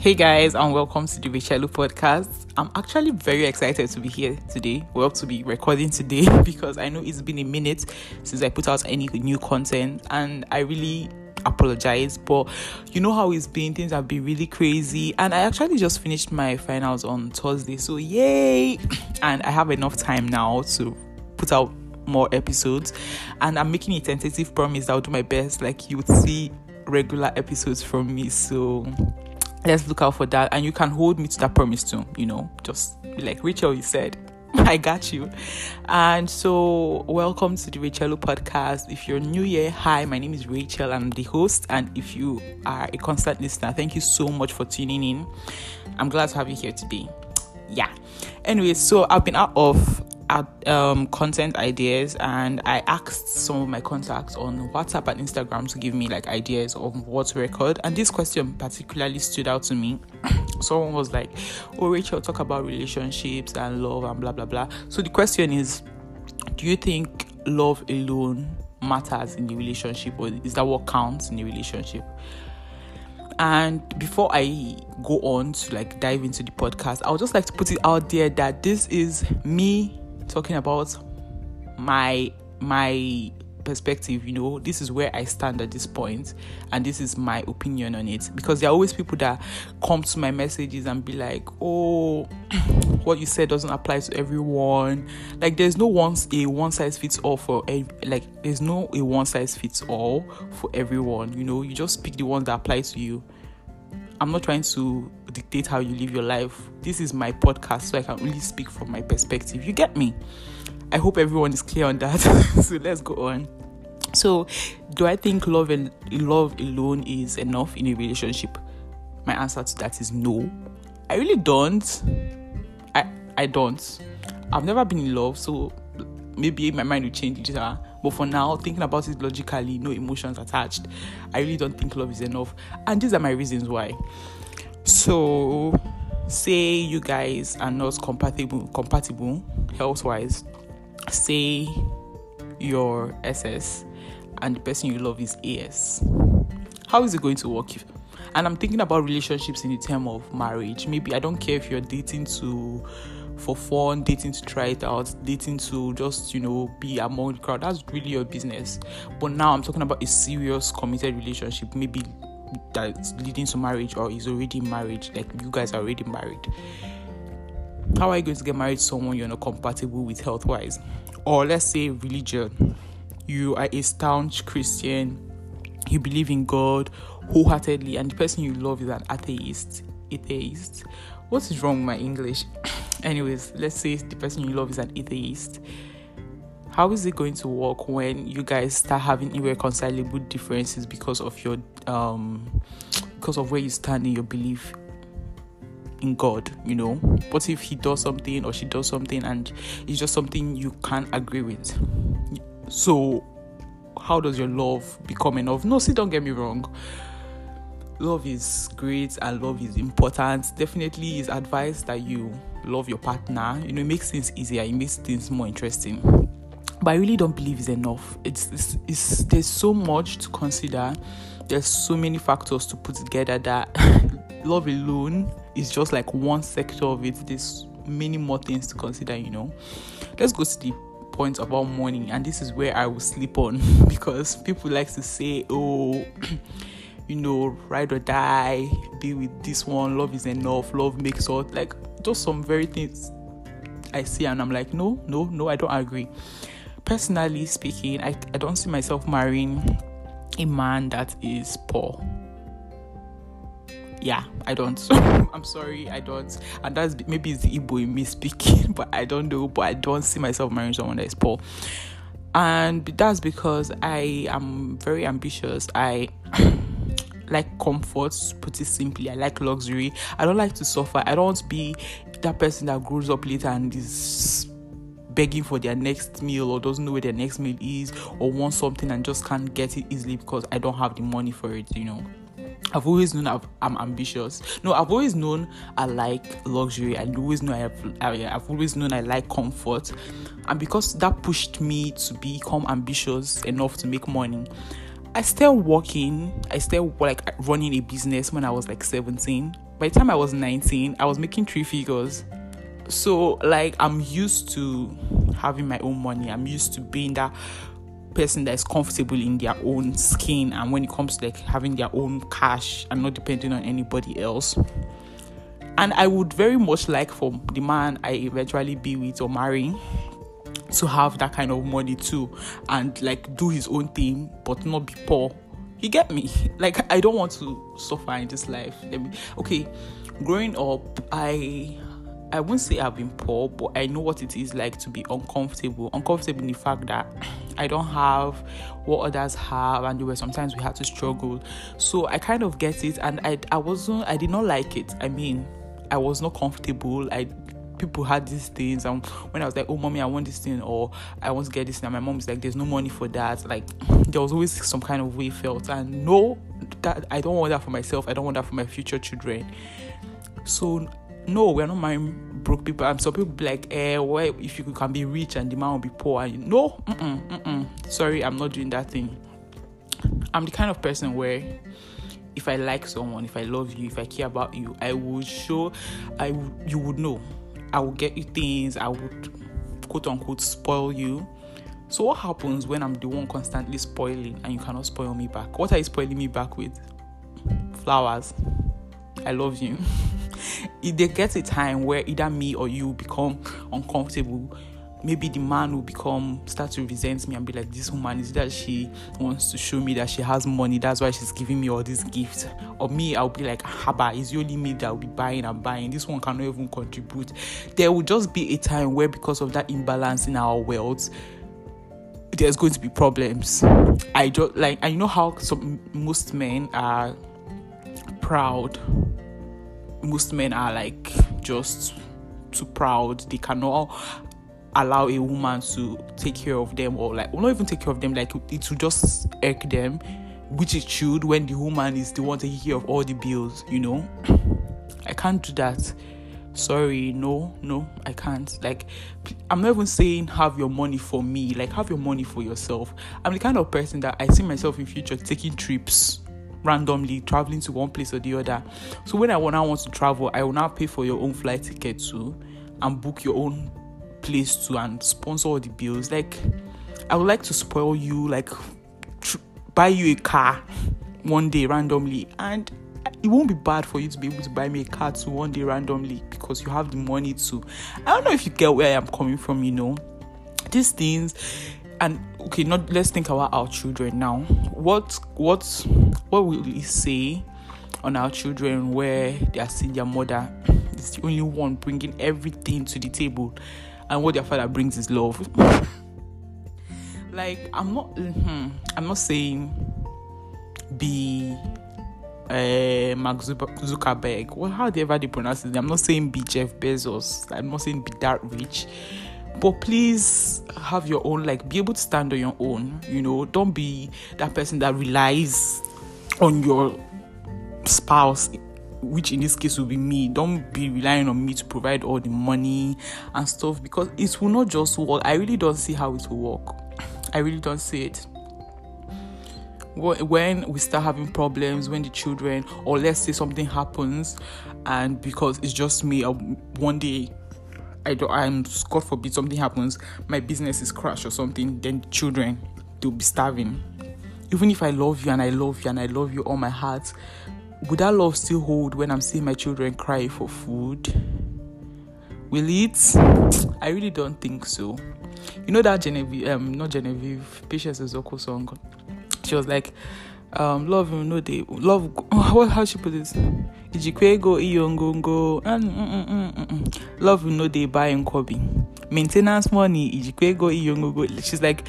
Hey guys, and welcome to the Rachelu podcast. I'm actually very excited to be here today. Well, to be recording today because I know it's been a minute since I put out any new content, and I really apologize. But you know how it's been, things have been really crazy, and I actually just finished my finals on Thursday, so yay! And I have enough time now to put out more episodes, and I'm making a tentative promise I'll do my best. Like you would see regular episodes from me, so let's look out for that. And you can hold me to that promise too you know just like rachel you said i got you. And so welcome to the rachel podcast. If you're new here hi my name is rachel. I'm the host. And if you are a constant listener thank you so much for tuning in. I'm glad to have you here today. Yeah. Anyway so i've been out of um, content ideas and I asked some of my contacts on WhatsApp and Instagram to give me like ideas of what to record. And this question particularly stood out to me. Someone was like, Oh, Rachel, talk about relationships and love and blah blah blah. So the question is, do you think love alone matters in the relationship, or is that what counts in the relationship? And before I go on to like dive into the podcast, I would just like to put it out there that this is me talking about my my perspective you know this is where i stand at this point and this is my opinion on it. Because there are always people that come to my messages and be like oh what you said doesn't apply to everyone. Like there's no one a one size fits all for like there's no a one size fits all for everyone you know? You just pick the ones that apply to you i'm not trying to dictate how you live your life. This is my podcast, so I can only speak from my perspective. You get me? I hope everyone is clear on that. so let's go on. So, do I think love and love alone is enough in a relationship? My answer to that is no. I really don't. I I don't. I've never been in love, so maybe my mind will change later. But for now, thinking about it logically, no emotions attached, I really don't think love is enough. And these are my reasons why. So, say you guys are not compatible compatible health wise. Say your SS and the person you love is AS. How is it going to work? And I'm thinking about relationships in the term of marriage. Maybe I don't care if you're dating to for fun, dating to try it out, dating to just, you know, be among the crowd. That's really your business. But now I'm talking about a serious committed relationship, maybe that's leading to marriage or is already married, like you guys are already married. How are you going to get married to someone you're not compatible with health wise? Or let's say religion. You are a staunch Christian, you believe in God wholeheartedly, and the person you love is an atheist. Atheist. What is wrong with my English? Anyways, let's say the person you love is an atheist how is it going to work when you guys start having irreconcilable differences because of your um because of where you stand in your belief in God, you know? What if he does something or she does something and it's just something you can't agree with? So how does your love become enough? No, see, don't get me wrong. Love is great and love is important. Definitely is advised that you love your partner. You know, it makes things easier, it makes things more interesting but I really don't believe it's enough. It's, it's, it's there's so much to consider. There's so many factors to put together that love alone is just like one sector of it. There's many more things to consider. You know, let's go to the point about money, and this is where I will sleep on because people like to say, "Oh." you know, ride or die, be with this one, love is enough, love makes all like just some very things I see, and I'm like, no, no, no, I don't agree personally speaking, I, I don't see myself marrying a man that is poor. Yeah, I don't. I'm sorry, I don't. And that's maybe it's the Igbo in me speaking, but I don't know. But I don't see myself marrying someone that is poor. And that's because I am very ambitious. I like comfort, put it simply. I like luxury. I don't like to suffer. I don't want to be that person that grows up later and is begging for their next meal or doesn't know where their next meal is or wants something and just can't get it easily because I don't have the money for it, you know. I've always known i am ambitious. No, I've always known I like luxury. I always know I have. I, have always known I like comfort, and because that pushed me to become ambitious enough to make money, I started working. I started like running a business when I was like 17. By the time I was 19, I was making three figures. So like I'm used to having my own money. I'm used to being that person that is comfortable in their own skin and when it comes to like having their own cash and not depending on anybody else and i would very much like for the man i eventually be with or marry to have that kind of money too and like do his own thing but not be poor you get me like i don't want to suffer in this life let me okay growing up i I won't say I've been poor, but I know what it is like to be uncomfortable. Uncomfortable in the fact that I don't have what others have, and there were sometimes we had to struggle. So I kind of get it, and I I wasn't I did not like it. I mean, I was not comfortable. I people had these things and when I was like, Oh mommy, I want this thing or I want to get this thing and my mom was like, There's no money for that. Like there was always some kind of way felt and no that I don't want that for myself, I don't want that for my future children. So no, we're not marrying broke people. And some people be like, eh, why if you can be rich and the man will be poor? And no, mm-mm, mm-mm. sorry, I'm not doing that thing. I'm the kind of person where if I like someone, if I love you, if I care about you, I will show, I you would know. I will get you things. I would quote unquote spoil you. So what happens when I'm the one constantly spoiling and you cannot spoil me back? What are you spoiling me back with? Flowers. I love you. if there gets a time where either me or you become uncomfortable maybe the man will become start to resent me and be like this woman is that she wants to show me that she has money? That's why she's giving me all these gifts. Or me i'll be like ah, haba it's only me that will be buying and buying. This one cannot even contribute. There will just be a time where because of that imbalance in our wealth there's going to be problems. I just like i know how some most men are proud. Most men are like just too proud. They cannot allow a woman to take care of them or like well, not even take care of them like it will just irk them which it should when the woman is the one taking care of all the bills you know? I can't do that. Sorry no no i can't. Like i'm not even saying have your money for me. Like have your money for yourself. I'm the kind of person that i see myself in future taking trips randomly traveling to one place or the other. So when i want I want to travel i will now pay for your own flight ticket too and book your own place to and sponsor all the bills. Like, I would like to spoil you, like, tr- buy you a car one day randomly, and it won't be bad for you to be able to buy me a car too one day randomly because you have the money to. I don't know if you get where I am coming from, you know. These things and okay, not let's think about our children now. What what what will we say on our children where they are seeing their mother is the only one bringing everything to the table and what their father brings is love. like I'm not, hmm, I'm not saying be uh, Mark Zuckerberg. Well, how they ever they pronounce it? I'm not saying be Jeff Bezos. I'm not saying be that rich. But please have your own, like, be able to stand on your own. You know, don't be that person that relies on your spouse which in this case will be me. Don't be relying on me to provide all the money and stuff because it will not just work. I really don't see how it will work. I really don't see it. When we start having problems, when the children, or let's say something happens, and because it's just me, one day I don't, I'm God forbid something happens, my business is crashed or something, then the children they'll be starving. Even if I love you and I love you and I love you all my heart, would that love still hold when I'm seeing my children cry for food? Will it? I really don't think so. You know that Genevieve, um, not Genevieve, Patience Ozokwor song. She was like, um, love you no day, love. What how she put this? Ijikwego iyongongo, mm, mm, mm, love you no day buy Kobe. Maintenance money, Ijikwego iyongongo. She's like,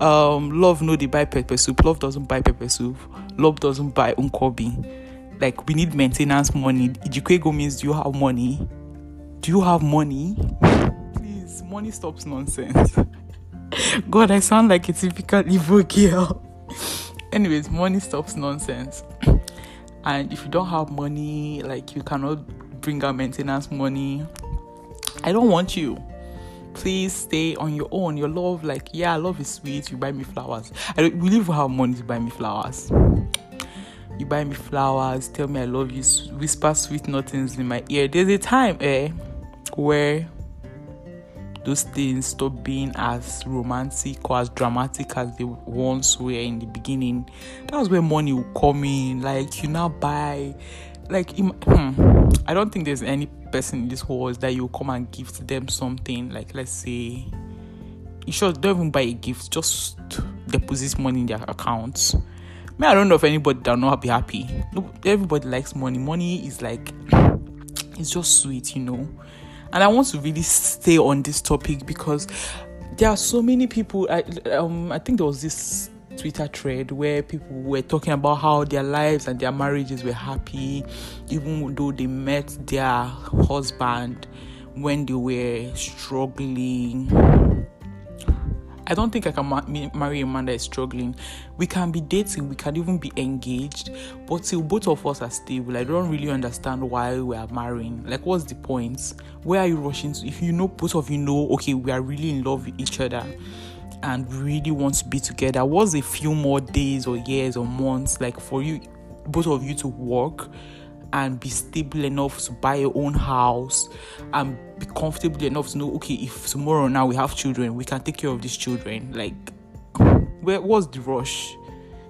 um, love no they buy pepper soup. Love doesn't buy pepper soup. Love doesn't buy unkobi like we need maintenance money. Ijikwego means do you have money? Do you have money? Please, money stops nonsense. God, I sound like a typical Igbo girl. Anyways, money stops nonsense. And if you don't have money, like you cannot bring out maintenance money, I don't want you. please stay on your own. Your love, like, yeah, love is sweet. You buy me flowers. I don't believe how money to buy me flowers. You buy me flowers, tell me I love you, whisper sweet nothings in my ear. There's a time, eh, where those things stop being as romantic or as dramatic as they once were in the beginning. That was where money would come in. Like you now buy, like hmm, I don't think there's any person in this world that you come and gift them something. Like let's say, you should don't even buy a gift, just deposit money in their accounts. Me, I don't know if anybody that will not be happy. Everybody likes money. Money is like, it's just sweet, you know and I want to really stay on this topic because there are so many people. I um I think there was this Twitter thread where people were talking about how their lives and their marriages were happy, even though they met their husband when they were struggling I don't think I can ma- marry a man that is struggling. We can be dating, we can even be engaged, but till both of us are stable, I don't really understand why we are marrying. Like, what's the point? Where are you rushing to? If you know, both of you know, okay, we are really in love with each other and really want to be together, what's a few more days or years or months like for you, both of you to work? And be stable enough to buy your own house and be comfortable enough to know okay if tomorrow now we have children we can take care of these children. Like where what's the rush?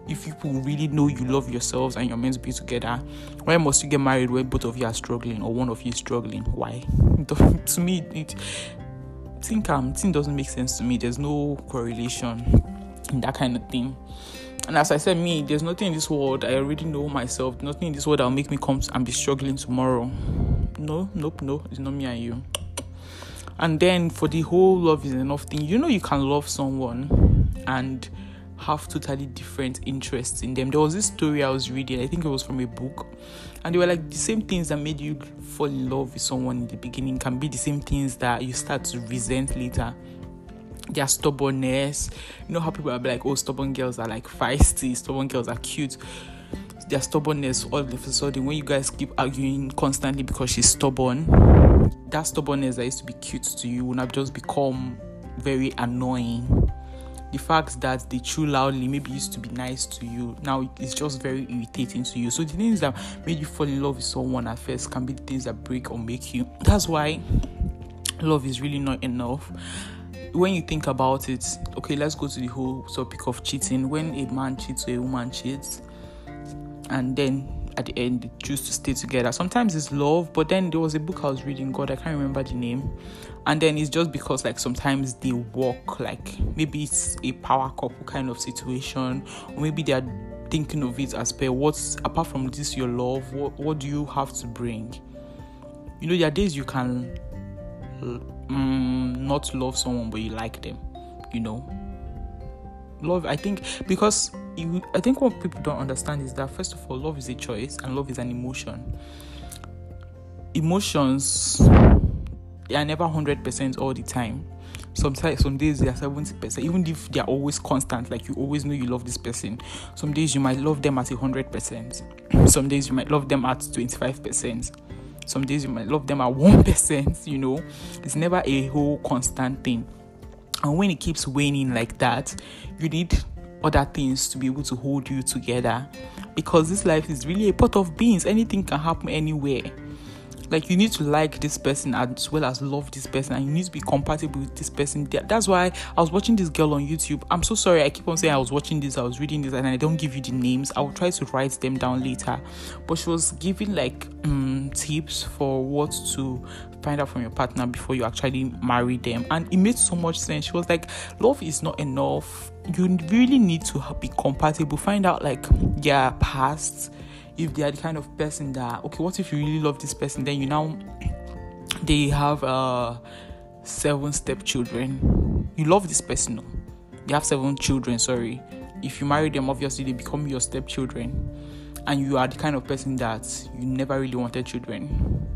If people really know you love yourselves and you're meant to be together why must you get married when both of you are struggling or one of you is struggling? Why? To me it think um thing doesn't make sense to me. There's no correlation in that kind of thing and as I said, me, there's nothing in this world. I already know myself. Nothing in this world that'll make me come and be struggling tomorrow. No, nope, no. It's not me and you. And then for the whole love is enough thing, you know, you can love someone and have totally different interests in them. There was this story I was reading, I think it was from a book, and they were like the same things that made you fall in love with someone in the beginning can be the same things that you start to resent later their stubbornness. You know how people are like, oh, stubborn girls are like feisty, stubborn girls are cute. Their stubbornness, all of a sudden, when you guys keep arguing constantly because she's stubborn, that stubbornness that used to be cute to you will now just become very annoying. The fact that they chew loudly maybe used to be nice to you now it's just very irritating to you. So the things that made you fall in love with someone at first can be the things that break or make you. That's why love is really not enough when you think about it, okay, let's go to the whole topic of cheating. When a man cheats or a woman cheats, and then at the end they choose to stay together. Sometimes it's love, but then there was a book I was reading, God, I can't remember the name. And then it's just because like sometimes they walk like maybe it's a power couple kind of situation, or maybe they are thinking of it as per what's apart from this your love, what what do you have to bring? You know, there are days you can mm, not love someone but you like them you know? Love i think because you, i think what people don't understand is that first of all love is a choice and love is an emotion. Emotions they are never 100% all the time. Sometimes some days they are 70% even if they are always constant like you always know you love this person. Some days you might love them at 100% some days you might love them at 25% some days you might love them at 1%, you know. It's never a whole constant thing. And when it keeps waning like that, you need other things to be able to hold you together because this life is really a pot of beans. Anything can happen anywhere like you need to like this person as well as love this person and you need to be compatible with this person. That's why i was watching this girl on youtube. I'm so sorry i keep on saying i was watching this i was reading this and i don't give you the names. I will try to write them down later. But she was giving like um, tips for what to find out from your partner before you actually marry them. And it made so much sense. She was like love is not enough. You really need to be compatible. Find out like their past if they are the kind of person that okay what if you really love this person then you now they have uh seven stepchildren. You love this person no? they have seven children sorry. If you marry them obviously they become your stepchildren. And you are the kind of person that you never really wanted children.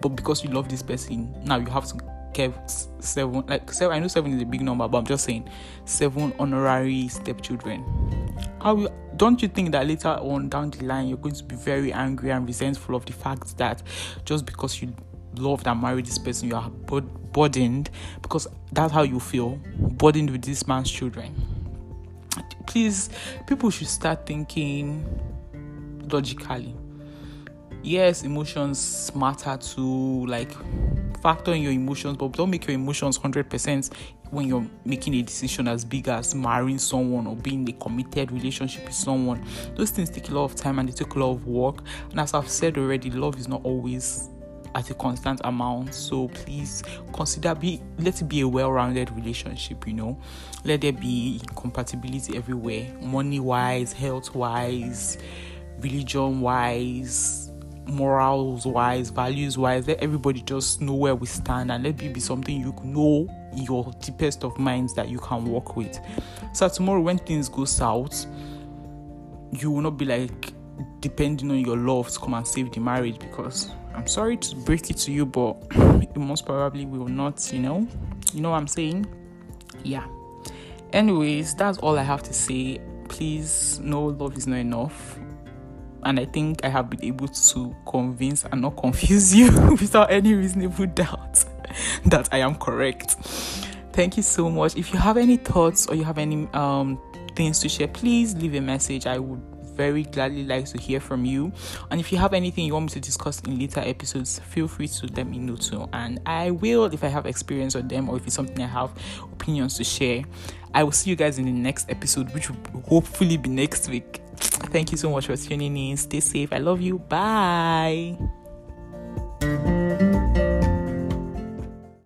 But because you love this person now you have to get seven like seven i know seven is a big number but i'm just saying seven honorary stepchildren. How you don't you think that later on down the line you're going to be very angry and resentful of the fact that just because you loved and married this person, you are burdened because that's how you feel burdened with this man's children. Please, people should start thinking logically. Yes, emotions matter to like factor in your emotions, but don't make your emotions 100% when you're making a decision as big as marrying someone or being in a committed relationship with someone. Those things take a lot of time and they take a lot of work. And as I've said already, love is not always at a constant amount. So please consider be let it be a well-rounded relationship, you know. Let there be compatibility everywhere, money wise, health wise, religion wise morals wise, values wise, let everybody just know where we stand and let it be something you know your deepest of minds that you can work with. So tomorrow when things go south, you will not be like depending on your love to come and save the marriage because I'm sorry to break it to you, but it most probably will not, you know. You know what I'm saying? Yeah. Anyways, that's all I have to say. Please, no love is not enough and I think I have been able to convince and not confuse you without any reasonable doubt that I am correct. Thank you so much. If you have any thoughts or you have any um, things to share, please leave a message. I would very gladly like to hear from you. And if you have anything you want me to discuss in later episodes, feel free to let me know too. And I will, if I have experience on them or if it's something I have opinions to share. I will see you guys in the next episode, which will hopefully be next week. Thank you so much for tuning in. Stay safe. I love you. Bye.